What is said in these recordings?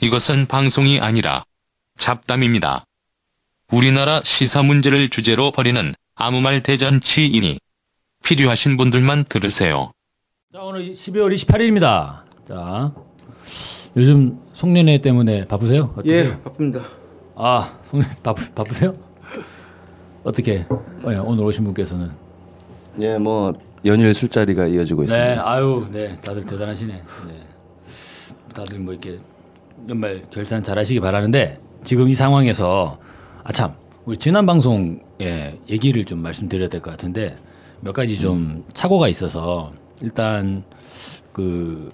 이것은 방송이 아니라 잡담입니다. 우리나라 시사 문제를 주제로 벌이는 아무 말 대잔치이니 필요하신 분들만 들으세요. 자 오늘 12월 28일입니다. 자 요즘 송년회 때문에 바쁘세요? 어떠세요? 예, 바쁩니다. 아 송년 바쁘 바쁘세요? 어떻게 어, 예, 오늘 오신 분께서는 예, 뭐 연일 술자리가 이어지고 네 있습니다. 아유 네 다들 대단하시네. 네 다들 뭐 이렇게 연말 결산 잘하시기 바라는데 지금 이 상황에서 아참 우리 지난 방송에 얘기를 좀 말씀드려야 될 것 같은데 몇 가지 좀 착오가 있어서 일단 그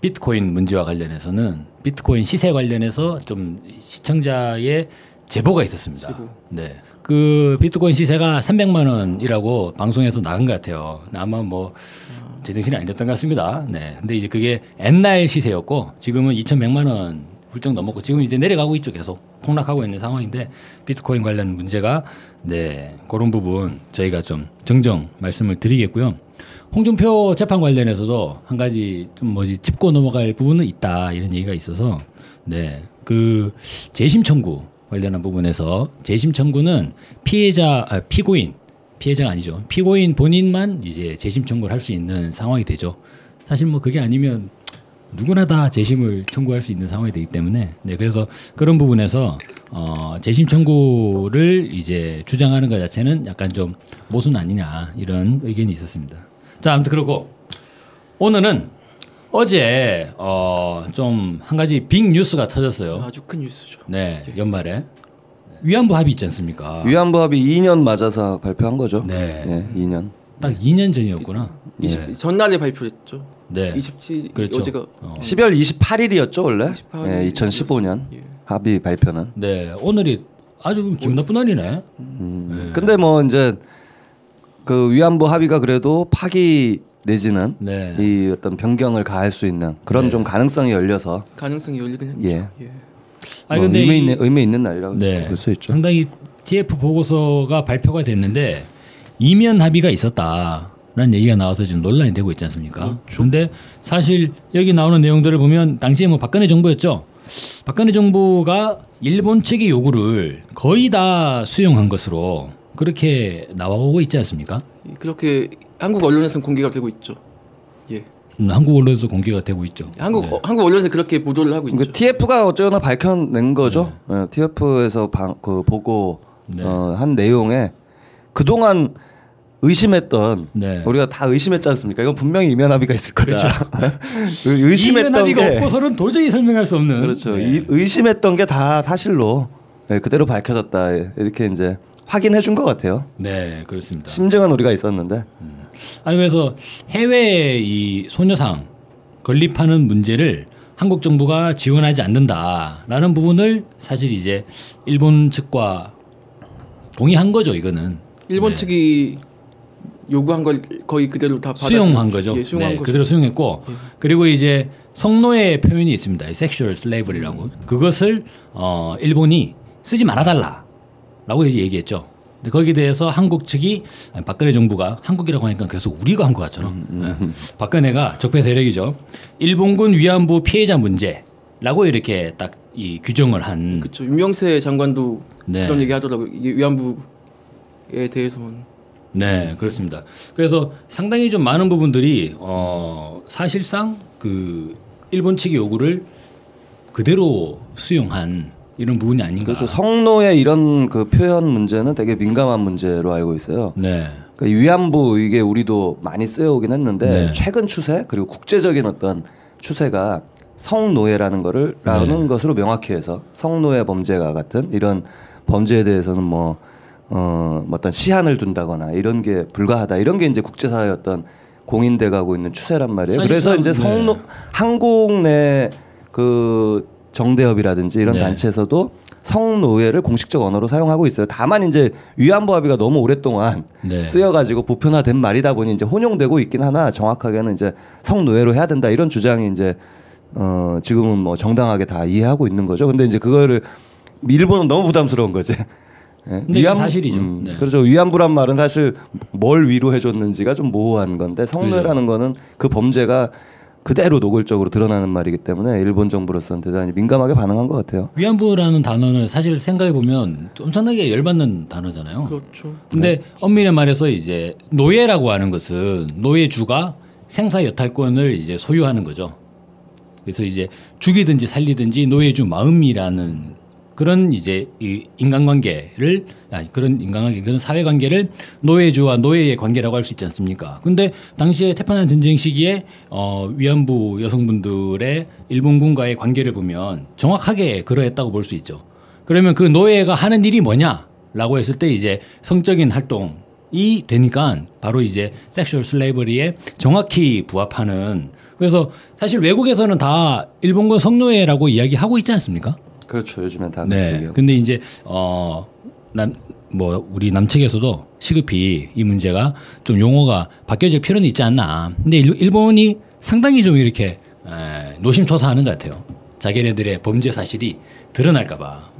비트코인 문제와 관련해서는 비트코인 시세 관련해서 좀 시청자의 제보가 있었습니다. 제보. 네. 그 비트코인 시세가 300만 원이라고 방송에서 나간 것 같아요. 아마 뭐 제정신이 아니었던 것 같습니다. 네. 근데 이제 그게 옛날 시세였고 지금은 2,100만 원 훌쩍 넘었고 지금 이제 내려가고 있죠. 계속 폭락하고 있는 상황인데 비트코인 관련 문제가 네. 그런 부분 저희가 좀 정정 말씀을 드리겠고요. 홍준표 재판 관련해서도 한 가지 좀 뭐지 짚고 넘어갈 부분은 있다 이런 얘기가 있어서 네그 재심 청구 관련한 부분에서 재심 청구는 피해자 아, 피고인 피해자가 아니죠 피고인 본인만 이제 재심 청구를 할 수 있는 상황이 되죠 사실 뭐 그게 아니면 누구나 다 재심을 청구할 수 있는 상황이 되기 때문에 네 그래서 그런 부분에서 어 재심 청구를 이제 주장하는 것 자체는 약간 좀 모순 아니냐 이런 의견이 있었습니다. 자 아무튼 그렇고 오늘은 어제 어 좀 한 가지 빅 뉴스가 터졌어요. 아주 큰 뉴스죠. 네 연말에 위안부 합의 있지 않습니까? 위안부 합의 2년 맞아서 발표한 거죠. 네. 예, 2년. 딱 2년 전이었구나. 20, 전날에 발표했죠. 네. 27 그렇죠. 어제가 어. 12월 28일이었죠 원래. 28일 예, 2015년 예. 합의 발표는. 네 오늘이 아주 기분 나쁜 날이네. 음. 근데 뭐 이제 그 위안부 합의가 그래도 파기 내지는 네. 이 어떤 변경을 가할 수 있는 그런 좀 가능성이 열려서 가능성이 열리긴 했죠. 예. 예. 아니 뭐 근데 의미 이- 있는 의미 있는 날이라고 네. 볼수 있죠. 상당히 TF 보고서가 발표가 됐는데 이면 합의가 있었다라는 얘기가 나와서 지금 논란이 되고 있지 않습니까? 그런데 사실 여기 나오는 내용들을 보면 당시에 뭐 박근혜 정부였죠. 박근혜 정부가 일본 측의 요구를 거의 다 수용한 것으로 그렇게 나와오고 있지 않습니까? 예, 그렇게 한국 언론에서는 공개가 되고 있죠. 예. 음, 한국 언론에서 공개가 되고 있죠. 한국 네. 어, 한국 언론에서 그렇게 보도를 하고 있죠. 그 TF가 어쩌나 밝혀낸 거죠. 예, TF에서 방, 그 보고 네. 어, 한 내용에 그동안 의심했던 네. 우리가 다 의심했지 않습니까? 이건 분명히 이면 합의가 있을 거다. 의심했던 이면 합의가 게 없고서는 도저히 설명할 수 없는 그렇죠. 네. 이, 의심했던 게 다 사실로 예, 그대로 밝혀졌다 이렇게 이제 확인해 준 것 같아요. 네, 그렇습니다. 심증은 우리가 있었는데 아니 그래서 해외 이 소녀상 건립하는 문제를 한국 정부가 지원하지 않는다라는 부분을 사실 이제 일본 측과 동의한 거죠 이거는 일본 네. 측이 요구한 걸 거의 그대로 다 받아 수용한 거죠. 예, 수용한 네, 거죠. 그대로 수용했고 그리고 이제 성노예 표현이 있습니다. sexual slavery라고 그것을 어 일본이 쓰지 말아달라 라고 이제 얘기했죠. 근데 거기에 대해서 한국 측이 박근혜 정부가 한국이라고 하니까 계속 우리가 한 것 같잖아. 네. 박근혜가 적폐 세력이죠. 일본군 위안부 피해자 문제라고 이렇게 딱 이 규정을 한 그렇죠. 윤명세 장관도 네. 그런 얘기 하더라고요. 위안부에 대해서는 네, 그렇습니다. 그래서 상당히 좀 많은 부분들이 어 사실상 그 일본 측의 요구를 그대로 수용한 이런 부분이 아닌가. 그렇죠. 성노의 이런 그 표현 문제는 되게 민감한 문제로 알고 있어요. 네. 그 위안부 이게 우리도 많이 쓰여오긴 했는데 네. 최근 추세 그리고 국제적인 어떤 추세가 성노예라는 거를 라는 네. 것으로 명확히 해서 성노예 범죄가 같은 이런 범죄에 대해서는 뭐 어, 뭐 어떤 시한을 둔다거나 이런 게 불가하다 이런 게 이제 국제사회 어떤 공인돼 가고 있는 추세란 말이에요. 그래서 이제 성노 네. 한국 내 그 정대협이라든지 이런 네. 단체에서도 성노예를 공식적 언어로 사용하고 있어요. 다만 이제 위안부 합의가 너무 오랫동안 네. 쓰여가지고 보편화된 말이다 보니 이제 혼용되고 있긴 하나 정확하게는 이제 성노예로 해야 된다 이런 주장이 이제 어 지금은 뭐 정당하게 다 이해하고 있는 거죠. 근데 이제 그거를 일본은 너무 부담스러운 거지. 예? 근데 이건 사실이죠. 네. 그렇죠. 위안부란 말은 사실 뭘 위로해 줬는지가 좀 모호한 건데 성노예라는 거는 그 범죄가 그대로 노골적으로 드러나는 말이기 때문에 일본 정부로서는 대단히 민감하게 반응한 것 같아요. 위안부라는 단어는 사실 생각해 보면 엄청나게 열받는 단어잖아요. 그렇죠. 근데 엄밀히 말해서 이제 노예라고 하는 것은 노예주가 생사 여탈권을 이제 소유하는 거죠. 그래서 이제 죽이든지 살리든지 노예주 마음이라는 그런 이제 이 인간관계를 아니 그런 인간관계 그런 사회관계를 노예주와 노예의 관계라고 할 수 있지 않습니까? 근데 당시에 태평양 전쟁 시기에 어 위안부 여성분들의 일본군과의 관계를 보면 정확하게 그러했다고 볼 수 있죠. 그러면 그 노예가 하는 일이 뭐냐라고 했을 때 이제 성적인 활동이 되니까 바로 이제 sexual slavery에 정확히 부합하는 그래서 사실 외국에서는 다 일본군 성노예라고 이야기하고 있지 않습니까? 그렇죠. 요즘엔 다 네. 근데 이제 어남 뭐 우리 남측에서도 시급히 이 문제가 좀 용어가 바뀌어질 필요는 있지 않나. 근데 일- 일본이 상당히 좀 이렇게 에, 노심초사하는 것 같아요. 자기네들의 범죄 사실이 드러날까봐.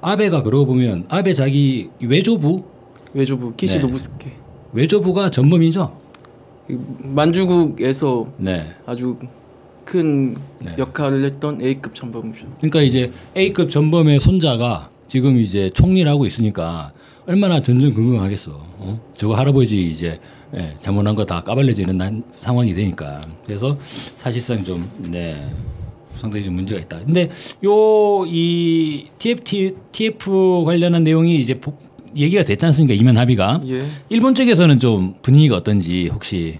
아베가 그러고 보면 아베 자기 외조부 외조부 키시 네. 노부스케 외조부가 전범이죠. 이 만주국에서 네. 아주 큰 네. 역할을 했던 A급 전범이죠. 그러니까 이제 A급 전범의 손자가 지금 이제 총리를 하고 있으니까 얼마나 전전긍긍하겠어. 어? 저거 할아버지 이제 예, 잘못한 거 다 까발려지는 난 상황이 되니까. 그래서 사실상 좀 네. 상당히 좀 문제가 있다. 근데 요 이 TFT TF 관련한 내용이 이제 복- 얘기가 됐지 않습니까? 이면 합의가. 예. 일본 쪽에서는 좀 분위기가 어떤지 혹시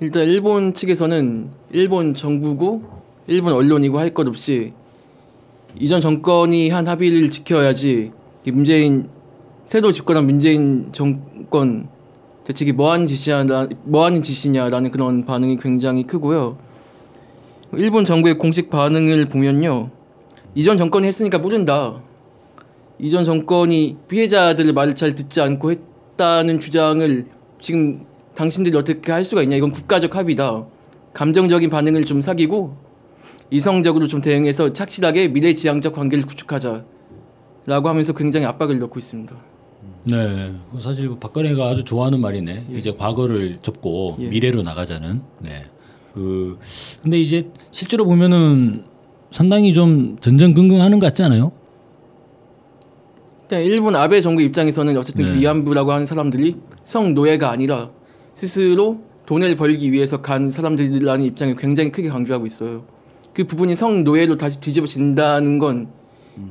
일단 일본 측에서는 일본 정부고 일본 언론이고 할 것 없이 이전 정권이 한 합의를 지켜야지 이 문재인 새로 집권한 문재인 정권 대체 이게 뭐하는 짓이냐 뭐하는 짓이냐라는 그런 반응이 굉장히 크고요. 일본 정부의 공식 반응을 보면요. 이전 정권이 했으니까 모른다. 이전 정권이 피해자들의 말을 잘 듣지 않고 했다는 주장을 지금 당신들이 어떻게 할 수가 있냐. 이건 국가적 합의다. 감정적인 반응을 좀 사귀고 이성적으로 좀 대응해서 착실하게 미래지향적 관계를 구축하자. 라고 하면서 굉장히 압박을 넣고 있습니다. 네, 사실 박근혜가 아주 좋아하는 말이네. 이제 과거를 접고 예. 미래로 나가자는. 네. 그 근데 이제 실제로 보면은 상당히 좀 전전긍긍하는 것 같지 않아요? 일단 일본 아베 정부 입장에서는 어쨌든 네. 그 위안부라고 하는 사람들이 성노예가 아니라 스스로 돈을 벌기 위해서 간 사람들이라는 입장을 굉장히 크게 강조하고 있어요. 그 부분이 성노예로 다시 뒤집어진다는 건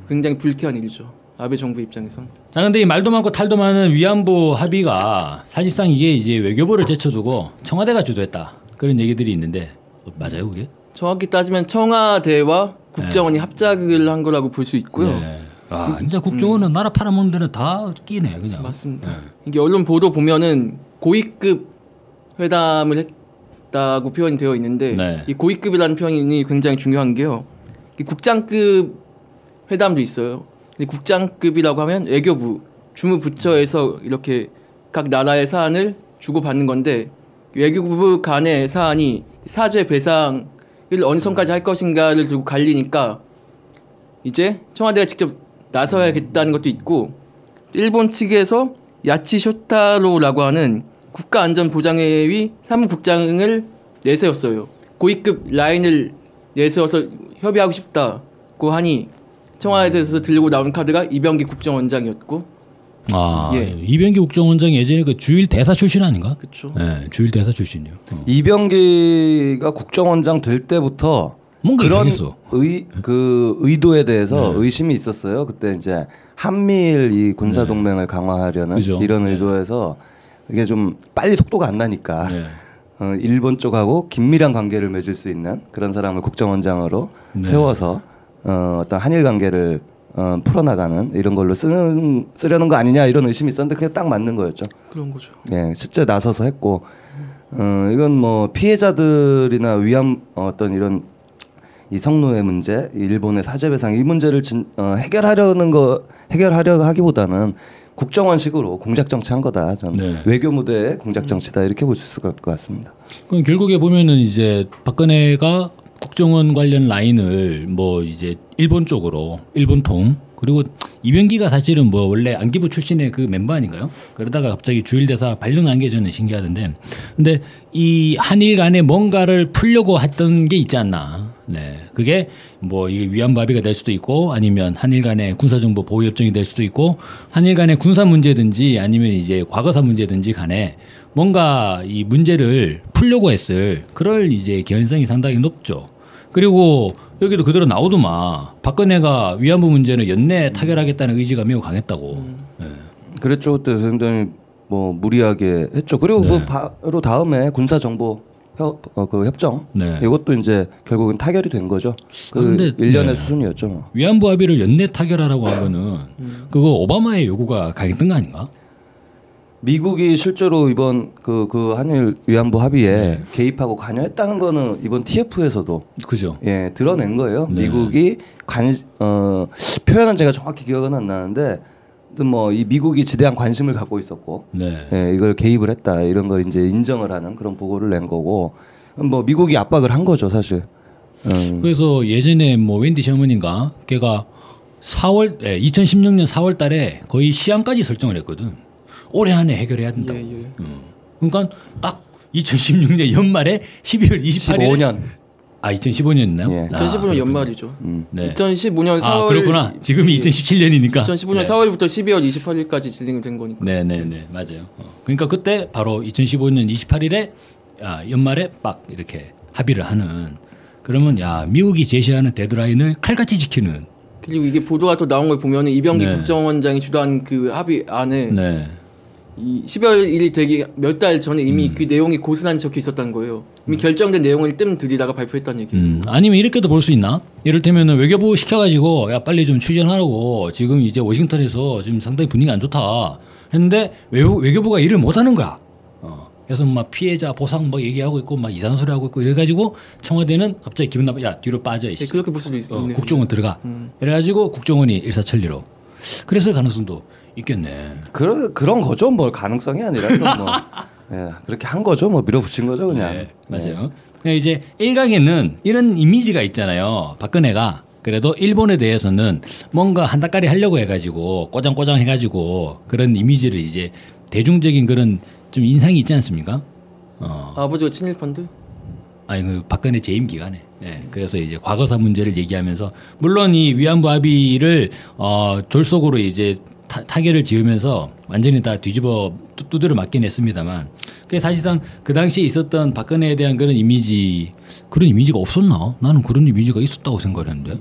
굉장히 불쾌한 일이죠. 아베 정부 입장에선. 자, 근데 이 말도 많고 탈도 많은 위안부 합의가 사실상 이게 이제 외교부를 제쳐두고 청와대가 주도했다. 그런 얘기들이 있는데 어, 맞아요, 그게? 정확히 따지면 청와대와 국정원이 합작을 한 거라고 볼 수 있고요. 네. 아, 진짜 국정원은 나라 팔아먹는 데는 다 끼네, 그냥. 맞습니다. 이게 언론 보도 보면은 고위급 회담을 했다고 표현이 되어 있는데 네. 이 고위급이라는 표현이 굉장히 중요한 게요. 이 국장급 회담도 있어요. 국장급이라고 하면 외교부 주무부처에서 이렇게 각 나라의 사안을 주고받는 건데 외교부 간의 사안이 사죄 배상을 어느 선까지 할 것인가를 두고 갈리니까 이제 청와대가 직접 나서야겠다는 것도 있고 일본 측에서 야치 쇼타로라고 하는 국가안전보장회의 사무국장을 내세웠어요. 고위급 라인을 내세워서 협의하고 싶다고 하니 청와대에서 들고 나온 카드가 이병기 국정원장이었고 아, 예. 이병기 국정원장이 예전에 그 주일 대사 출신 아닌가? 그렇죠. 네, 주일 대사 출신이요. 어. 이병기가 국정원장 될 때부터 뭔가 그런 이상했어. 의, 그 의도에 대해서 네. 의심이 있었어요. 그때 이제 한미일 이 군사 동맹을 강화하려는 그죠. 이런 네. 의도에서 이게 좀 빨리 속도가 안 나니까 네. 어, 일본 쪽하고 긴밀한 관계를 맺을 수 있는 그런 사람을 국정원장으로 네. 세워서 어, 어떤 한일 관계를 어, 풀어나가는 이런 걸로 쓰는 쓰려는 거 아니냐 이런 의심이 있었는데 그게 딱 맞는 거였죠. 그런 거죠. 예, 실제 나서서 했고 어, 이건 뭐 피해자들이나 위험 어, 어떤 이런 이 성노예 문제, 이 일본의 사죄배상 이 문제를 진, 어, 해결하려는 거 해결하려 하기보다는 국정원식으로 공작 정치한 거다. 저는 네. 외교 무대의 공작 정치다 이렇게 볼 수 있을 것 같습니다. 그럼 결국에 보면은 이제 박근혜가 국정원 관련 라인을 뭐 이제 일본 쪽으로 일본 통 그리고 이병기가 사실은 뭐 원래 안기부 출신의 그 멤버 아닌가요? 그러다가 갑자기 주일대사 발령난 게 저는 신기하던데. 근데 이 한일 간에 뭔가를 풀려고 했던 게 있지 않나. 네. 그게 뭐 이게 위안부 합의가 될 수도 있고 아니면 한일 간의 군사정보 보호 협정이 될 수도 있고 한일 간의 군사 문제든지 아니면 이제 과거사 문제든지 간에 뭔가 이 문제를 풀려고 했을 그럴 이제 개연성이 상당히 높죠. 그리고 여기도 그대로 나오더만 박근혜가 위안부 문제는 연내 타결하겠다는 의지가 매우 강했다고. 네. 그랬죠. 그때 굉장히 뭐 무리하게 했죠. 그리고 네. 그 바로 다음에 군사 정보 협, 어, 그 협정 네. 이것도 이제 결국은 타결이 된 거죠. 그 아, 근데- 일련의 네. 수순이었죠. 뭐. 위안부 합의를 연내 타결하라고 한 거는 그거 오바마의 요구가 강했던 거 아닌가? 미국이 실제로 이번 그, 그 한일 위안부 합의에 네. 개입하고 관여했다는 거는 이번 TF에서도 그죠. 예 드러낸 거예요. 네. 미국이 관 어, 표현은 제가 정확히 기억은 안 나는데 뭐이 미국이 지대한 관심을 갖고 있었고 네. 예, 이걸 개입을 했다 이런 걸 이제 인정을 하는 그런 보고를 낸 거고 뭐 미국이 압박을 한 거죠 사실. 음, 그래서 예전에 뭐 웬디 셔먼인가 걔가 4월 예, 2016년 4월 달에 거의 시한까지 설정을 했거든. 올해 안에 해결해야 된다고. 예, 예. 음. 그러니까 딱 2016년 연말에 12월 28일 15년. 아 2015년이나요? 예. 2015년 연말이죠. 음. 네. 2015년 4월 아 그렇구나. 지금 2017년이니까. 2015년 4월부터 12월 28일까지 진행이 된 거니까. 네네 네 맞아요. 어. 그러니까 그때 바로 2015년 28일에 아, 연말에 빡 이렇게 합의를 하는. 그러면 야 미국이 제시하는 데드라인을 칼같이 지키는. 그리고 이게 보도가 또 나온 걸 보면은 이병기 네. 국정원장이 주도한 그 합의 안에 네. 이 12월 1일 되기 몇 달 전에 이미 음. 그 내용이 고스란히 적혀 있었다는 거예요. 이미 결정된 내용을 뜸 들이다가 발표했다는 얘기예요. 음, 아니면 이렇게도 볼 수 있나? 이를테면 외교부 시켜가지고 야 빨리 좀 추진하라고 지금 이제 워싱턴에서 지금 상당히 분위기 안 좋다 했는데 외교, 외교부가 일을 못하는 거야. 어. 그래서 막 피해자 보상 뭐 얘기하고 있고 막 이상한 소리 하고 있고 이래가지고 청와대는 갑자기 기분 나빠 야 뒤로 빠져 네, 이씨. 그렇게 볼 수도 있, 어, 있네요. 국정원 들어가. 음. 이래가지고 국정원이 일사천리로. 그랬을 가능성도 있겠네. 그런 그런 거죠. 뭐 가능성이 아니라 뭐 예, 그렇게 한 거죠. 뭐 밀어붙인 거죠 그냥. 네, 맞아요. 그냥 이제 일각에는 이런 이미지가 있잖아요. 박근혜가 그래도 일본에 대해서는 뭔가 한다까리 하려고 해가지고 꼬장꼬장 해가지고 그런 이미지를 이제 대중적인 그런 좀 인상이 있지 않습니까? 어, 아버지가 친일 펀드? 아니 그 박근혜 재임 기간에. 예. 그래서 이제 과거사 문제를 얘기하면서 물론 이 위안부 합의를 어 졸속으로 이제 타, 타결을 지으면서 완전히 다 뒤집어 두- 두드려 맞긴 했습니다만 그 사실상 그 당시에 있었던 박근혜에 대한 그런 이미지 그런 이미지가 없었나? 나는 그런 이미지가 있었다고 생각했는데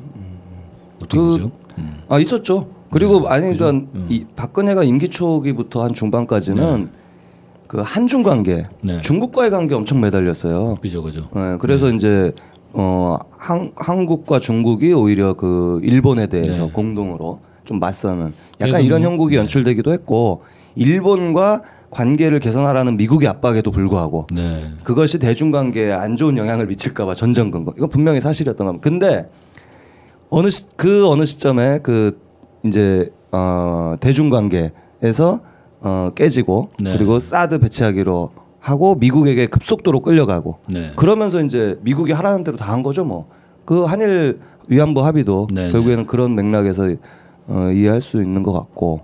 어떻게 그- 보세요? 음. 아 있었죠. 그리고 네, 아니 그러니까 이 박근혜가 임기 초기부터 한 중반까지는 그 한중 관계, 네. 중국과의 관계 엄청 매달렸어요. 그죠 그죠. 예, 그래서 이제 어 한, 한국과 중국이 오히려 그 일본에 대해서 네. 공동으로 좀 맞서는 약간 이런 뭐- 형국이 연출되기도 했고 일본과 관계를 개선하라는 미국의 압박에도 불구하고 네. 그것이 대중관계에 안 좋은 영향을 미칠까봐 전전 근거. 이건 분명히 사실이었던 겁니다. 근데 어느 시, 그 어느 시점에 그 이제 어 대중관계에서 어 깨지고 네. 그리고 사드 배치하기로 하고 미국에게 급속도로 끌려가고 네. 그러면서 이제 미국이 하라는 대로 다 한 거죠 뭐. 그 한일 위안부 합의도 네, 결국에는 그런 맥락에서 어, 이해할 수 있는 것 같고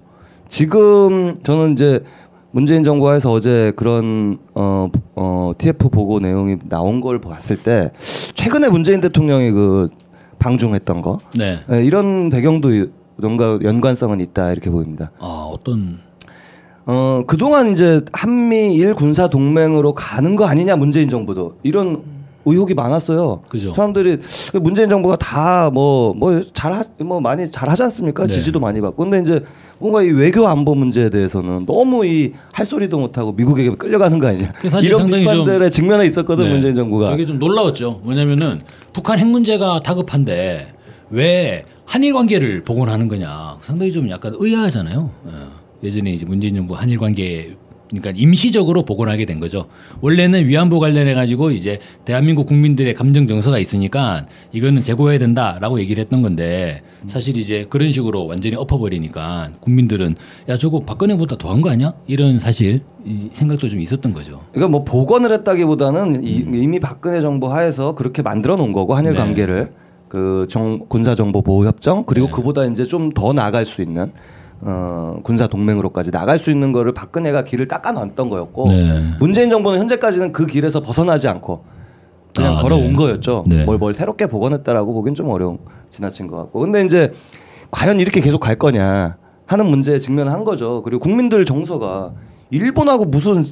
지금 저는 이제 문재인 정부에서 어제 그런 어, 어, TF 보고 내용이 나온 걸 봤을 때 최근에 문재인 대통령이 그 방중했던 거 네. 예, 이런 배경도 뭔가 연관성은 있다 이렇게 보입니다. 아 어떤 어, 그동안 이제 한미일 군사 동맹으로 가는 거 아니냐 문재인 정부도 이런 의혹이 많았어요. 그죠. 사람들이 문재인 정부가 다 뭐 뭐잘뭐 많이 잘 하지 않습니까? 네. 지지도 많이 받고. 근데 이제 뭔가 이 외교 안보 문제에 대해서는 너무 이 할 소리도 못 하고 미국에게 끌려가는 거 아니냐. 이런 비판들에 직면해 있었거든 네. 문재인 정부가. 되게 좀 놀라웠죠. 왜냐면은 북한 핵 문제가 다급한데 왜 한일 관계를 복원하는 거냐. 상당히 좀 약간 의아하잖아요. 예. 예전에 이제 문재인 정부 한일 관계 그러니까 임시적으로 복원하게 된 거죠. 원래는 위안부 관련해 가지고 이제 대한민국 국민들의 감정 정서가 있으니까 이거는 재고해야 된다라고 얘기를 했던 건데 사실 이제 그런 식으로 완전히 엎어버리니까 국민들은 야 저거 박근혜보다 더한 거 아니야? 이런 사실 이 생각도 좀 있었던 거죠. 그러니까 뭐 복원을 했다기보다는 이- 이미 박근혜 정부 하에서 그렇게 만들어 놓은 거고 한일 음. 네. 관계를 그 정, 군사 정보 보호 협정 그리고 네. 그보다 이제 좀 더 나갈 수 있는 어, 군사 동맹으로까지 나갈 수 있는 거를 박근혜가 길을 닦아놨던 거였고 네. 문재인 정부는 현재까지는 그 길에서 벗어나지 않고 그냥 아, 걸어온 네. 거였죠. 네. 뭘, 뭘 새롭게 복원했다라고 보기엔 좀 어려운 지나친 것 같고. 근데 이제 과연 이렇게 계속 갈 거냐 하는 문제에 직면한 거죠. 그리고 국민들 정서가 일본하고 무슨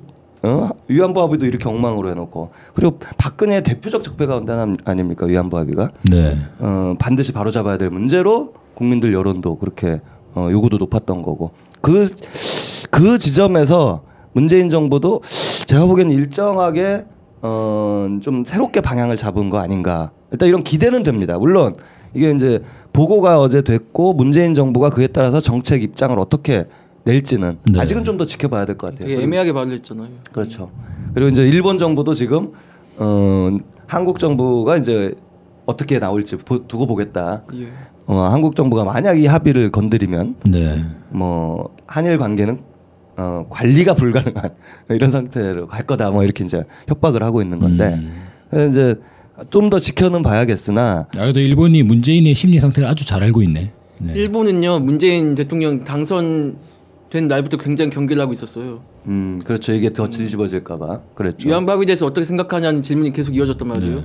어? 위안부 합의도 이렇게 엉망으로 해놓고 그리고 박근혜의 대표적 적폐 가운데 하나 아닙니까 위안부 합의가 네. 어, 반드시 바로잡아야 될 문제로 국민들 여론도 그렇게 어, 요구도 높았던 거고 그, 그 지점에서 문재인 정부도 제가 보기에는 일정하게 어, 좀 새롭게 방향을 잡은 거 아닌가 일단 이런 기대는 됩니다 물론 이게 이제 보고가 어제 됐고 문재인 정부가 그에 따라서 정책 입장을 어떻게 낼지는 네. 아직은 좀 더 지켜봐야 될 것 같아요 되게 애매하게 말을 했잖아요. 그렇죠. 그리고 이제 일본 정부도 지금 어, 한국 정부가 이제 어떻게 나올지 보- 두고 보겠다. 예. 어, 한국 정부가 만약 이 합의를 건드리면 네. 뭐 한일 관계는 어, 관리가 불가능한 이런 상태로 갈 거다. 뭐 이렇게 이제 협박을 하고 있는 건데 음. 이제 좀 더 지켜는 봐야겠으나 아, 그래도 일본이 문재인의 심리 상태를 아주 잘 알고 있네. 네. 일본은요 문재인 대통령 당선 된 날부터 굉장히 경계를 하고 있었어요. 음 그렇죠 이게 더 뒤집어질까봐 그랬죠. 위안부 합의에 대해서 어떻게 생각하냐는 질문이 계속 이어졌단 말이에요. 네.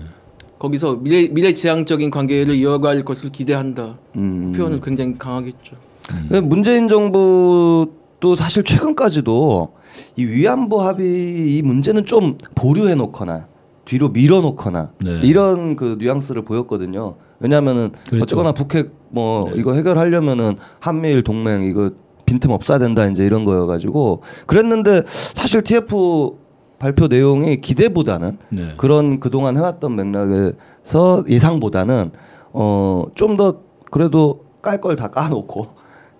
거기서 미래 미래 지향적인 관계를 이어갈 것을 기대한다. 음. 표현을 굉장히 강하게 했죠. 근데 문재인 정부도 사실 최근까지도 이 위안부 합의 이 문제는 좀 보류해 놓거나 뒤로 밀어 놓거나 네. 이런 그 뉘앙스를 보였거든요. 왜냐하면은 그랬죠. 어쨌거나 북핵 뭐 이거 해결하려면은 한미일 동맹 이거 빈틈 없어야 된다 이제 이런 거여가지고 그랬는데 사실 TF 발표 내용이 기대보다는 네. 그런 그동안 해왔던 맥락에서 예상보다는 어 좀 더 그래도 깔 걸 다 까놓고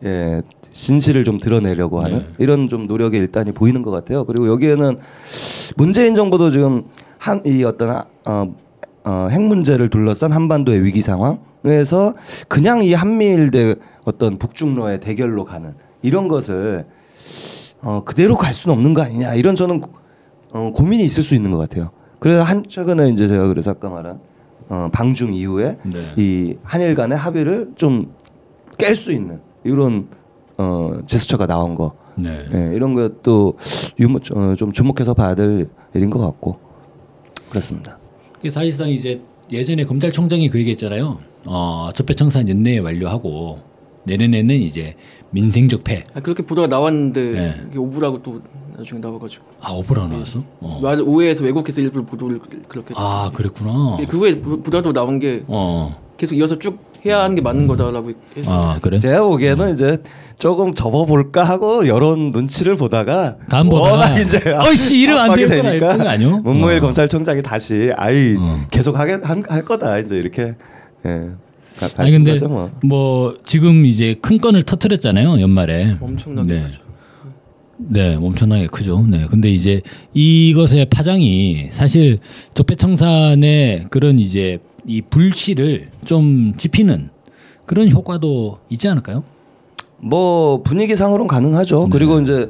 예 진실을 좀 드러내려고 하는 네. 이런 좀 노력의 일단이 보이는 것 같아요. 그리고 여기에는 문재인 정부도 지금 한 이 어떤 아- 어, 어, 핵 문제를 둘러싼 한반도의 위기 상황에서 그냥 이 한미일 대 어떤 북중로의 대결로 가는 이런 것을 어, 그대로 갈 수는 없는 거 아니냐 이런 저는 어, 고민이 있을 수 있는 것 같아요. 그래서 한 최근에 이제 제가 그래서 아까 말한 어, 방중 이후에 네. 이 한일 간의 합의를 좀 깰 수 있는 이런 어, 제스처가 나온 거 네. 예, 이런 것도 유무, 어, 좀 주목해서 봐야 될 일인 것 같고 그렇습니다. 사실상 이제 예전에 검찰총장이 그 얘기했잖아요. 어, 적폐청산 연내에 완료하고 내년에는 이제 민생적폐. 아, 그렇게 보도가 나왔는데 네. 이게 오보라고 또 나중에 나와가지고 아 오보라 나왔어? 어. 말- 오해해서 왜곡해서 일부러 보도를 그- 그렇게. 아 그랬구나. 예, 그 후에 보- 보도도 나온 게 어. 계속 이어서 쭉 해야 하는 게 맞는 거다라고 해서 아 그래? 제가 보기에는 이제 조금 접어볼까 하고 여론 눈치를 보다가 워낙 이제 어이씨, 이러면 안 되겠구나 이랬던 거 아니요? 문무일 어. 검찰총장이 다시 아이 어. 계속 하게 한- 할 거다 이제 이렇게 예. 가- 아니 근데 거죠, 뭐. 뭐 지금 이제 큰 건을 터트렸잖아요 연말에. 엄청나게 네. 크죠. 네, 엄청나게 크죠. 네. 근데 이제 이것의 파장이 사실 적폐청산의 그런 이제 이 불씨를 좀 지피는 그런 효과도 있지 않을까요? 뭐 분위기상으로는 가능하죠. 네. 그리고 이제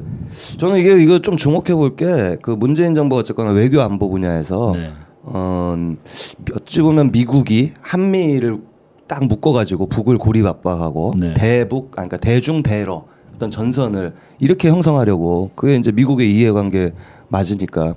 저는 이게 이거 좀 주목해 볼 게 그 문재인 정부가 어쨌거나 외교 안보 분야에서 네. 어 어찌 보면 미국이 한미를 딱 묶어가지고 북을 고립 압박하고 네. 대북 아니, 그러니까 대중 대러 어떤 전선을 이렇게 형성하려고 그게 이제 미국의 이해관계 맞으니까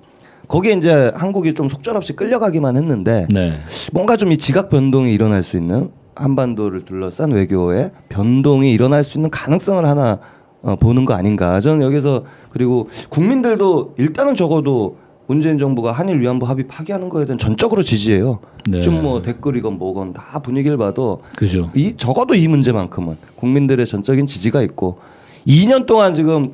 거기에 이제 한국이 좀 속절없이 끌려가기만 했는데 네. 뭔가 좀 이 지각 변동이 일어날 수 있는 한반도를 둘러싼 외교의 변동이 일어날 수 있는 가능성을 하나 어, 보는 거 아닌가. 저는 여기서 그리고 국민들도 일단은 적어도 문재인 정부가 한일 위안부 합의 파기하는 거에 대한 전적으로 지지해요. 네. 좀뭐 댓글이건 뭐건 다 분위기를 봐도 그죠. 이 적어도 이 문제만큼은 국민들의 전적인 지지가 있고 2년 동안 지금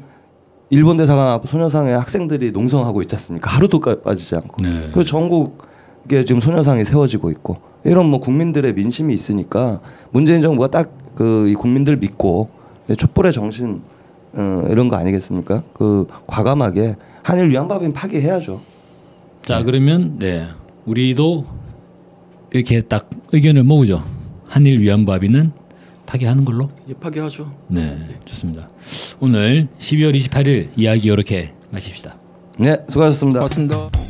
일본 대사관 앞 소녀상의 학생들이 농성하고 있지 않습니까? 하루도 까- 빠지지 않고. 네. 그 전국에 지금 소녀상이 세워지고 있고 이런 뭐 국민들의 민심이 있으니까 문재인 정부가 딱 그 이 국민들 믿고 촛불의 정신 어, 이런 거 아니겠습니까? 그 과감하게 한일 위안법인 파기해야죠. 자, 그러면 네. 우리도 이렇게 딱 의견을 모으죠. 한일 위안부 합의는 파기하는 걸로. 예, 파기하죠. 네, 좋습니다. 오늘 12월 28일 이야기 이렇게 마칩시다. 네, 수고하셨습니다. 고맙습니다.